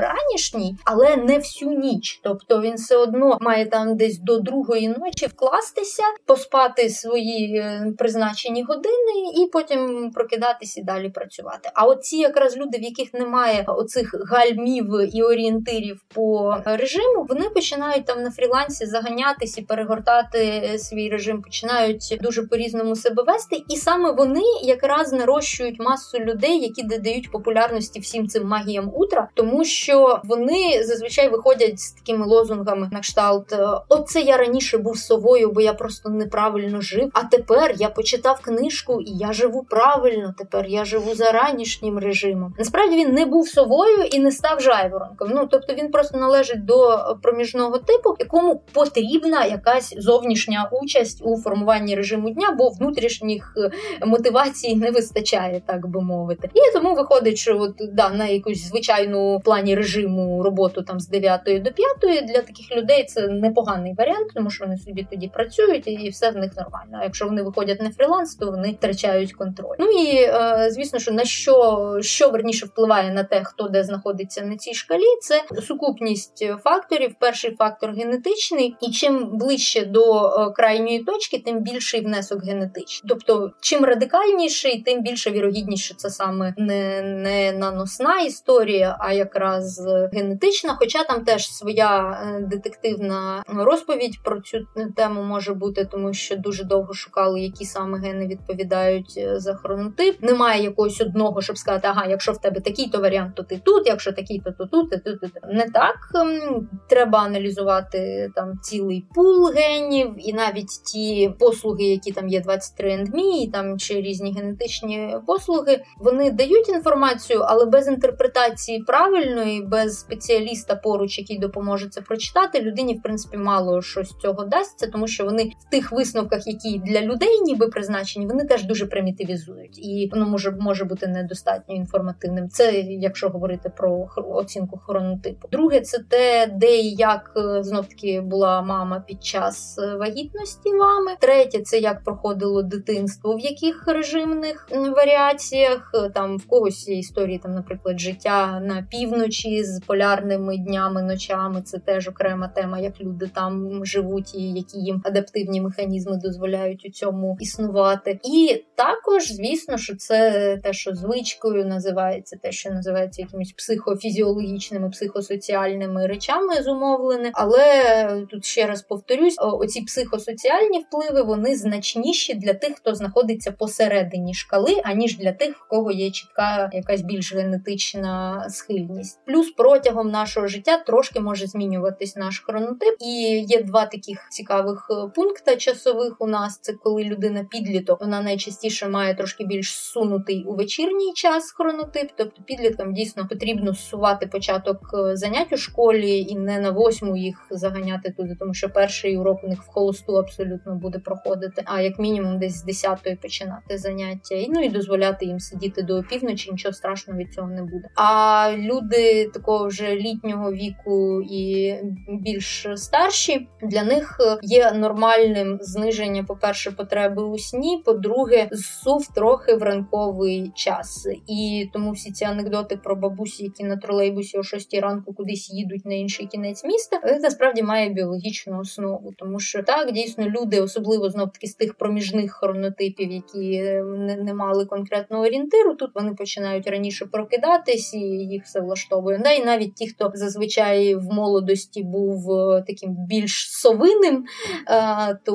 ранішній, але не всю ніч. Тобто він все одно має там десь до другої ночі вкластися, поспати свої е, призначені години і потім прокидатись і далі працювати. А оці якраз люди, в яких немає оцих гальмів і орієнтирів по режиму, вони починають там на фрілансі заганятись і перегортати свій режим, починають дуже по різному себе вести, і саме вони якраз нарощують масу людей, які додають популярності всім цим магіям утра, тому що вони зазвичай виходять з такими лозунгами на кшталт: «Е, Оце я раніше був совою, бо я просто неправильно жив. А тепер я почитав книжку і я живу правильно. Тепер я живу за ранішнім режимом. Насправді він не був совою і не став жайворонком. Ну тобто він просто належить до проміжного типу, якому потрібна якась зовнішня участь у формуванні режиму дня, бо внутрішніх е, мотивацій не вистачає, так би мовити. І тому виходить виходить, от да на якусь звичайну плані режиму роботу там з 9 до 5, для таких людей це непоганий варіант, тому що вони собі тоді працюють і все в них нормально. А якщо вони виходять на фріланс, то вони втрачають контроль. Ну і е, звісно, що на що що верніше впливає на те, хто де знаходиться на цій шкалі, це сукупність факторів. Перший фактор генетичний, і чим ближче до е, крайньої точки, тим більший внесок генетичний. Тобто, чим радикальніший, тим більше вірогідніше це саме не не наносна історія, а якраз генетична. Хоча там теж своя е, детективна розповідь про цю тему може бути, тому що дуже довго шукали, які саме гени відповідають е, за хронотип. Немає якогось одного, щоб сказати, ага, якщо в тебе такий-то варіант, то ти тут, якщо такий-то, то то тут, то тут. не так. Ем, треба аналізувати там цілий пул генів, і навіть ті послуги, які там є 23 andme там чи різні генетичні послуги, вони дають інформацію інформацію, але без інтерпретації правильної, без спеціаліста поруч, який допоможе це прочитати, людині в принципі мало щось цього дасться, тому що вони в тих висновках, які для людей ніби призначені, вони теж дуже примітивізують, і воно може може бути недостатньо інформативним. Це якщо говорити про оцінку хронотипу. Друге, це те, де і як е, знов таки була мама під час е, вагітності вами. Третє, це як проходило дитинство, в яких режимних варіаціях там в когось є історії, там, наприклад, життя на півночі з полярними днями, ночами. Це теж окрема тема, як люди там живуть і які їм адаптивні механізми дозволяють у цьому існувати. І також, звісно, що це те, що звичкою називається, те, що називається якимись психофізіологічними, психосоціальними речами зумовлене. Але тут ще раз повторюсь: оці психосоціальні впливи вони значніші для тих, хто знаходиться посередині шкали, аніж для тих, в кого є чітка якась більш генетична схильність. Плюс протягом нашого життя трошки може змінюватись наш хронотип. І є два таких цікавих е, пункти часових у нас: це коли людина підліток, вона найчастіше має трошки більш сунутий у вечірній час хронотип, тобто підліткам дійсно потрібно сувати початок е, занять у школі і не на восьму їх заганяти туди, тому що перший урок у них в холосту абсолютно буде проходити. А як мінімум, десь з 10-ї починати заняття, і ну і дозволяти їм сидіти до опівночі, нічого страшного від цього не буде. А люди такого вже літнього віку і більш старші для них є нормальним зниження, по перше, потреби у сні. По-друге, зсув трохи в ранковий час, і тому всі ці анекдоти про бабусі, які на тролейбусі о 6 ранку кудись їдуть на інший кінець міста, насправді має біологічну основу, тому що так дійсно люди, особливо знов таки з тих проміжних хронотипів, які не, не мали конкретного орієнтиру, тут вони починають раніше прокидатись і їх все влаштовує. Да, і навіть ті, хто зазвичай в молодості був е, таким більш совиним, е, то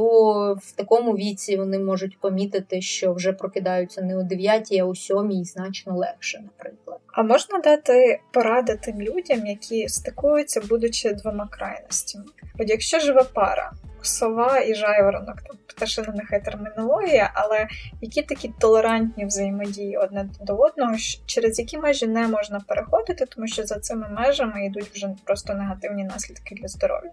в такому віці вони можуть помітити, що вже прокидаються не о 9, а о 7 і значно легше, наприклад. А можна дати поради тим людям, які стикуються, будучи двома крайностями? От якщо живе пара, сова і жайворонок, там пташина нехай термінологія, але які такі толерантні взаємодії одне до одного, через які межі не можна переходити, тому що за цими межами йдуть вже просто негативні наслідки для здоров'я.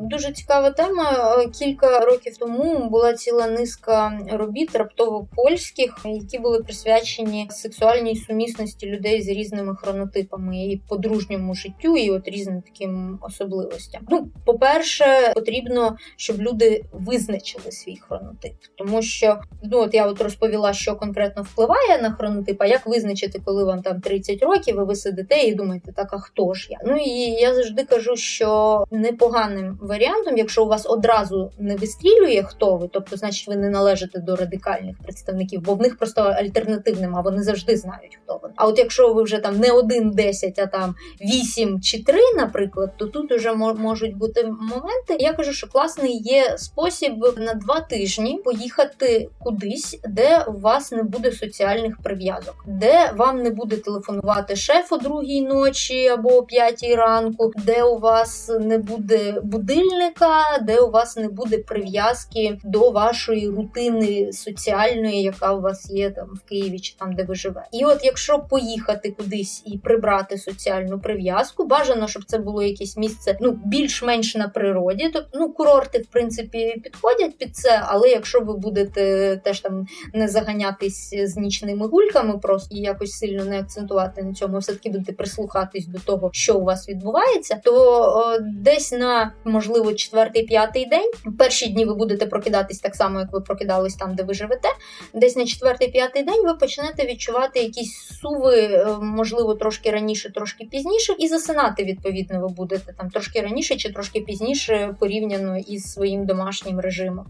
Дуже цікава тема. Е, кілька років тому була ціла низка робіт раптово польських, які були присвячені сексуальній сумісності людей з різними хронотипами і подружньому життю, і от різним таким особливостям. Ну, по-перше, потрібно, щоб люди визначили свій хронотип, тому що ну от я от розповіла, що конкретно впливає на хронотип, а як визначити, коли вам там 30 років, і ви сидите і думаєте, так а хто ж я? Ну і я завжди кажу, що непоганим варіантом, якщо у вас одразу не вистрілює, хто ви, тобто, значить, ви не належите до радикальних представників, бо в них просто альтернатив нема, вони завжди знають, хто вони. А от якщо ви вже там не один 10, а там 8 чи 3, наприклад, то тут вже можуть бути моменти. Я кажу, що класний є спосіб на два тижні поїхати кудись, де у вас не буде соціальних прив'язок, де вам не буде телефонувати шеф о другій ночі або о п'ятій ранку, де у вас не буде будильника, де у вас не буде прив'язки до вашої рутини соціальної, яка у вас є там в Києві чи там, де ви живете. І от якщо поїхати кудись і прибрати соціальну прив'язку, бажано, щоб це було якесь місце ну більш-менш на природі, тобто ну курорти в принципі підходять під це, але якщо ви будете теж там не заганятись з нічними гульками, просто і якось сильно не акцентувати на цьому, все таки будете прислухатись до того, що у вас відбувається, то о, десь на можливо четвертий-п'ятий день. Перші дні ви будете прокидатись так само, як ви прокидались там, де ви живете. Десь на четвертий-п'ятий день ви почнете відчувати якісь суви, е, можливо, трошки раніше, трошки пізніше, і засинати відповідно ви будете там трошки раніше чи трошки пізніше порівняно із своїм домашнім режимом.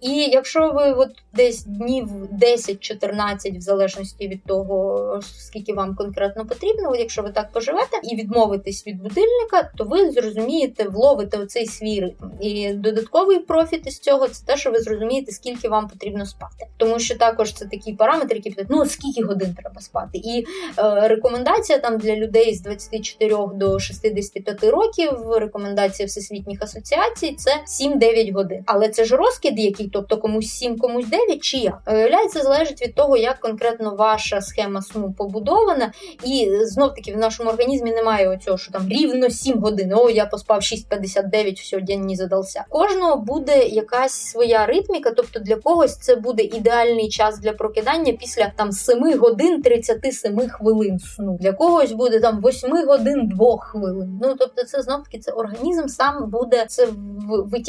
І якщо ви от десь днів 10-14, в залежності від того, скільки вам конкретно потрібно, от якщо ви так поживете і відмовитесь від будильника, то ви зрозумієте, вловите оцей свій ритм. І додатковий профіт із цього це те, що ви зрозумієте, скільки вам потрібно спати. Тому що також це такі параметри, які питають, ну скільки годин треба спати. І е, рекомендація там для людей з 24 до 65 років, рекомендація всесвітніх асоціацій це 7-9 годин. Але це ж розкид, який, тобто комусь 7, комусь 9, чи як. Виявляється, залежить від того, як конкретно ваша схема сну побудована. І знов таки в нашому організмі немає оцього, що там рівно 7 годин. О, я поспав 6.59, все, день не задався. Кожного буде якась своя ритміка, тобто для когось це буде ідеальний час для прокидання після там 7 годин 37 хвилин сну. Для когось буде там 8 годин 2 хвилин. Ну тобто, це знов таки це організм сам буде це витягувати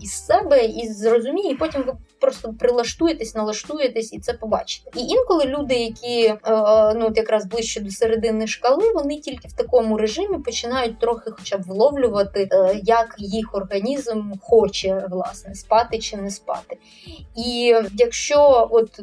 із себе і зрозуміє, і потім ви просто прилаштуєтесь, налаштуєтесь і це побачите. І інколи люди, які е, ну от якраз ближче до середини шкали, вони тільки в такому режимі починають трохи, хоча б вловлювати, е, як їх організм хоче власне спати чи не спати. І якщо от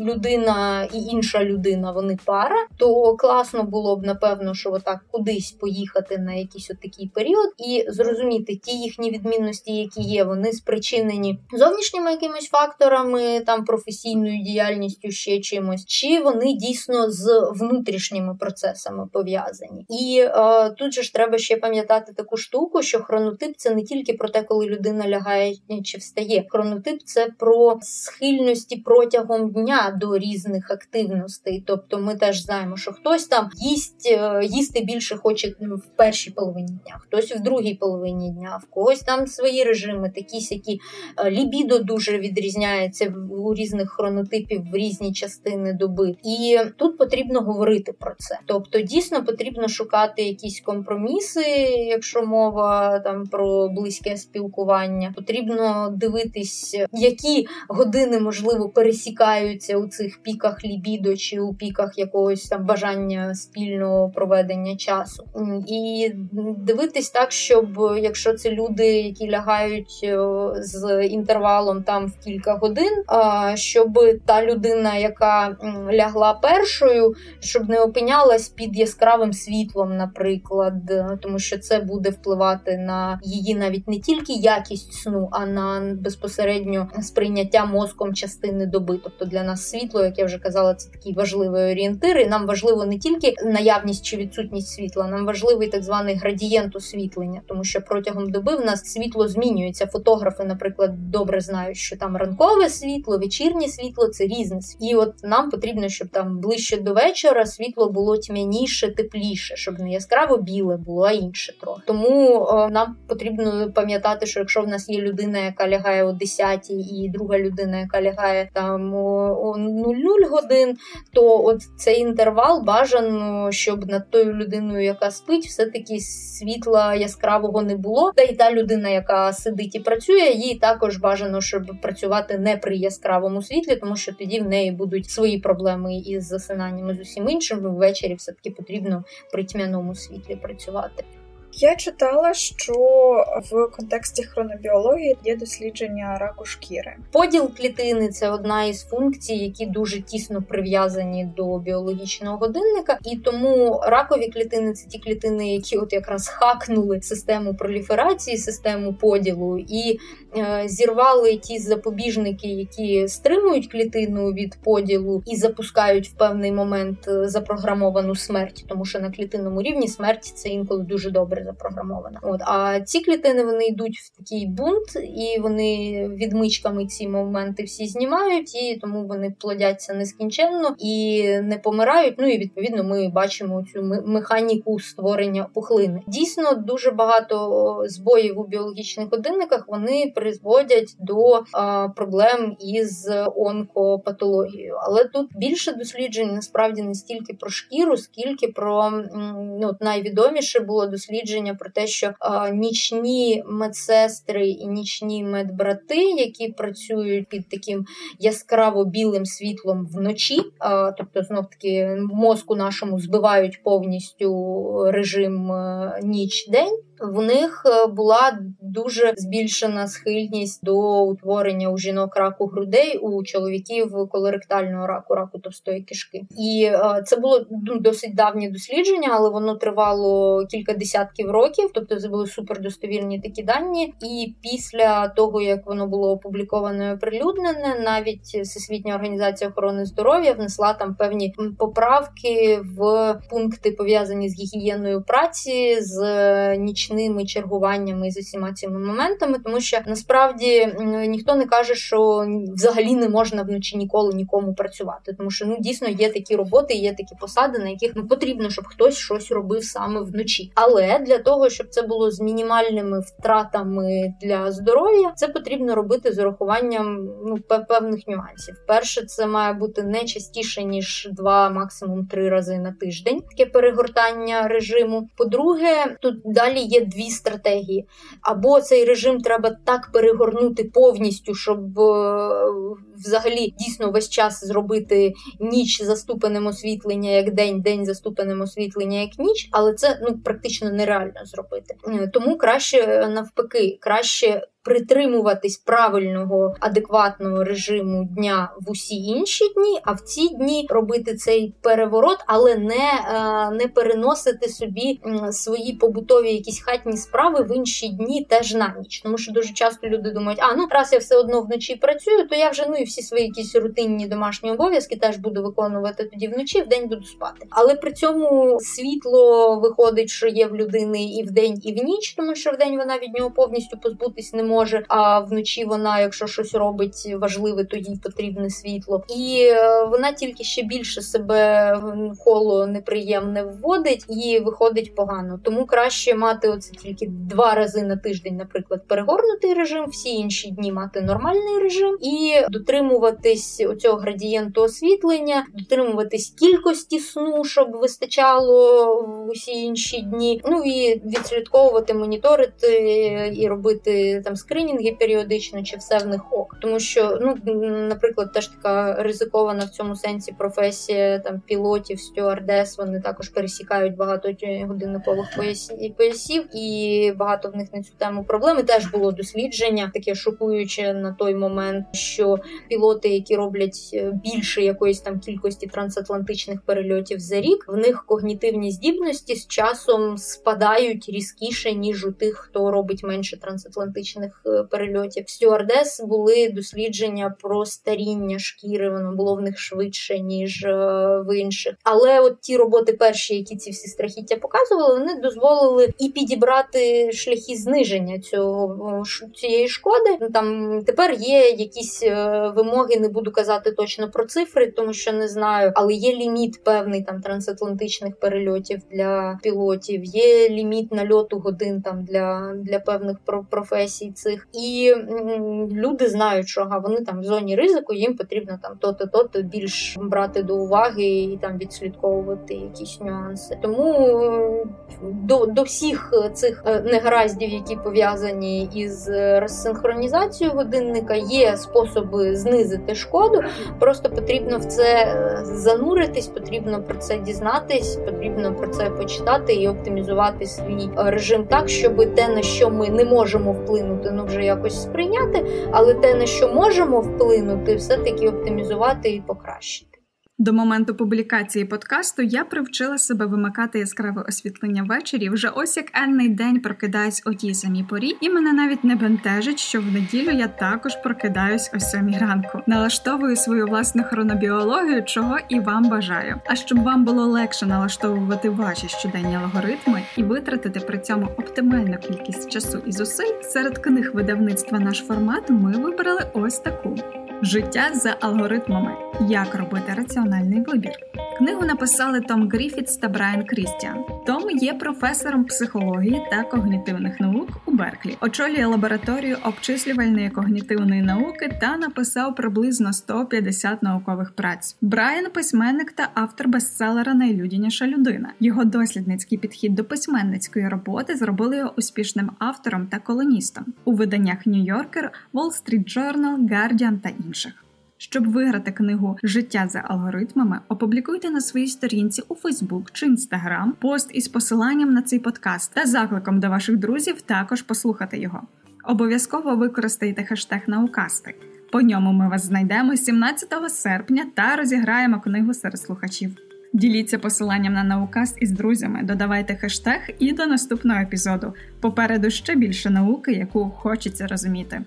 людина і інша людина, вони пара, то класно було б напевно, що отак кудись поїхати на якийсь от такий період і зрозуміти ті їхні відмінності, які є, вони спричинені зовнішніми якимись факторами, там професійною діяльністю, ще чимось, чи вони дійсно з внутрішніми процесами пов'язані. І е, тут же ж треба ще пам'ятати таку штуку, що хронотип це не тільки про те, коли людина лягає чи встає. Хронотип це про схильності протягом дня до різних активностей. Тобто ми теж знаємо, що хтось там їсть е, їсти більше хоче в першій половині дня, хтось в другій половині дня, в когось там свої режими, такі сякі е, лібідо дуже відрізняється у різних хронотипів в різні частини доби. І тут потрібно говорити про це. Тобто, дійсно потрібно шукати якісь компроміси, якщо мова там про близьке спілкування. Потрібно дивитись, які години можливо пересікаються у цих піках лібідо чи у піках якогось там бажання спільного проведення часу, і дивитись так, щоб якщо це люди, які лягають е, з інтервалом там в кілька годин, щоб та людина, яка лягла першою, щоб не опинялась під яскравим світлом, наприклад, тому що це буде впливати на її навіть не тільки якість сну, а на безпосередньо сприйняття мозком частини доби. Тобто для нас світло, як я вже казала, це такий важливий орієнтир. І Нам важливо не тільки наявність чи відсутність світла, нам важливий так званий градієнт освітлення, тому що протягом доби в нас світло змінюється. Фотографи, наприклад, добре знають, що там ранкове світло, вечірнє світло це різне. І от нам потрібно, щоб там ближче до вечора світло було тьмяніше, тепліше, щоб не яскраво біле було, а інше трохи. Тому о, нам потрібно пам'ятати, що якщо в нас є людина, яка лягає о 10 і друга людина, яка лягає там о 00 годин, то от цей інтервал бажано, щоб над тою людиною, яка спить, все-таки світла яскравого не було. Та й та людина, яка сидить і працює, їй також бажано, щоб працювати не при яскравому світлі, тому що тоді в неї будуть свої проблеми із засинанням і з усім іншим. Ввечері все таки потрібно при тьмяному світлі працювати. Я читала, що в контексті хронобіології є дослідження раку шкіри. Поділ клітини це одна із функцій, які дуже тісно прив'язані до біологічного годинника, і тому ракові клітини це ті клітини, які от якраз хакнули систему проліферації, систему поділу і е, зірвали ті запобіжники, які стримують клітину від поділу і запускають в певний момент е, запрограмовану смерть, тому що на клітинному рівні смерть це інколи дуже добре запрограмована. От а ці клітини вони йдуть в такий бунт, і вони відмичками ці моменти всі знімають, і тому вони плодяться нескінченно і не помирають. Ну і відповідно ми бачимо цю механіку створення пухлини. Дійсно, дуже багато збоїв у біологічних годинниках вони призводять до а, проблем із онкопатологією. Але тут більше досліджень насправді не стільки про шкіру, скільки про ну, найвідоміше було дослідження дослідження про те, що е, нічні медсестри і нічні медбрати, які працюють під таким яскраво білим світлом вночі, е, тобто знов таки мозку нашому збивають повністю режим е, ніч-день в них е, була дуже збільшена схильність до утворення у жінок раку грудей, у чоловіків колоректального раку, раку товстої кишки. І е, це було ну, досить давнє дослідження, але воно тривало кілька десятків років, тобто це були супердостовірні такі дані. І після того як воно було опубліковане і оприлюднене, навіть Всесвітня організація охорони здоров'я внесла там певні поправки в пункти пов'язані з гігієною праці з ніч нічними чергуваннями і з усіма цими моментами, тому що насправді ніхто не каже, що взагалі не можна вночі ніколи нікому працювати, тому що ну дійсно є такі роботи, є такі посади, на яких ну потрібно, щоб хтось щось робив саме вночі. Але для того, щоб це було з мінімальними втратами для здоров'я, це потрібно робити з урахуванням ну певних нюансів. Перше, це має бути не частіше ніж два, максимум три рази на тиждень. Таке перегортання режиму. По-друге, тут далі є є дві стратегії. Або цей режим треба так перегорнути повністю, щоб е, взагалі дійсно весь час зробити ніч заступеним освітлення як день, день заступеним освітлення як ніч, але це ну практично нереально зробити. Е, тому краще навпаки, краще притримуватись правильного адекватного режиму дня в усі інші дні, а в ці дні робити цей переворот, але не е, не переносити собі свої побутові якісь хатні справи в інші дні теж на ніч. Тому що дуже часто люди думають, а ну раз я все одно вночі працюю, то я вже ну і всі свої якісь рутинні домашні обов'язки теж буду виконувати тоді вночі, в день буду спати. Але при цьому світло виходить, що є в людини і в день, і в ніч, тому що в день вона від нього повністю позбутись не може. А вночі вона, якщо щось робить важливе, то їй потрібне світло. І е, вона тільки ще більше себе в коло неприємне вводить і виходить погано. Тому краще мати оце тільки два рази на тиждень, наприклад, перегорнутий режим, всі інші дні мати нормальний режим і дотримуватись оцього градієнту освітлення, дотримуватись кількості сну, щоб вистачало в усі інші дні. Ну і відслідковувати, моніторити і робити там скринінги періодично, чи все в них ок. Тому що, ну наприклад, теж така ризикована в цьому сенсі професія там пілотів, стюардес, вони також пересікають багато годинникових поясів, і багато в них на цю тему проблеми. Теж було дослідження, таке шокуюче на той момент, що пілоти, які роблять е, більше якоїсь там кількості трансатлантичних перельотів за рік, в них когнітивні здібності з часом спадають різкіше ніж у тих, хто робить менше трансатлантичних е, перельотів. Стюардес були дослідження про старіння шкіри, воно було в них швидше ніж е, в інших. Але от ті роботи, перші, які ці всі страхіття показували, вони дозволили і підібрати шляхи зниження цього цієї шкоди. Ну, там тепер є якісь вимоги, не буду казати точно про цифри, тому що не знаю, але є ліміт певний там трансатлантичних перельотів для пілотів, є ліміт нальоту годин там для для певних професій цих. І люди знають, що ага, вони там в зоні ризику, їм потрібно там то-то, то-то більш брати до уваги і там відслідковувати якісь нюанси. Тому до до всіх цих е, негараздів, які пов'язані із розсинхронізацією годинника, є способи знизити шкоду. Просто потрібно в це е, зануритись, потрібно про це дізнатись, потрібно про це почитати і оптимізувати свій е, режим так, щоб те, на що ми не можемо вплинути, ну вже якось сприйняти, але те, на що можемо вплинути, все таки оптимізувати і покращити. До моменту публікації подкасту я привчила себе вимикати яскраве освітлення ввечері. Вже ось як енний день прокидаюсь о тій самій порі, і мене навіть не бентежить, що в неділю я також прокидаюсь о сьомій ранку. Налаштовую свою власну хронобіологію, чого і вам бажаю. А щоб вам було легше налаштовувати ваші щоденні алгоритми і витратити при цьому оптимальну кількість часу і зусиль, серед книг видавництва наш формат ми вибрали ось таку. Життя за алгоритмами. Як робити раціональний вибір. Книгу написали Том Гріфітс та Брайан Крістіан. Том є професором психології та когнітивних наук у Берклі, очолює лабораторію обчислювальної когнітивної науки та написав приблизно 150 наукових праць. Брайан письменник та автор бестселера Найлюдяніша людина. Його дослідницький підхід до письменницької роботи зробили його успішним автором та колумністом у виданнях Нью-Йоркер, Wall Street Journal, Guardian та інших. Щоб виграти книгу Життя за алгоритмами, опублікуйте на своїй сторінці у Фейсбук чи Інстаграм пост із посиланням на цей подкаст та закликом до ваших друзів також послухати його. Обов'язково використайте хештег наукасти. По ньому ми вас знайдемо 17 серпня та розіграємо книгу серед слухачів. Діліться посиланням на наукаст із друзями, додавайте хештег і до наступного епізоду. Попереду ще більше науки, яку хочеться розуміти.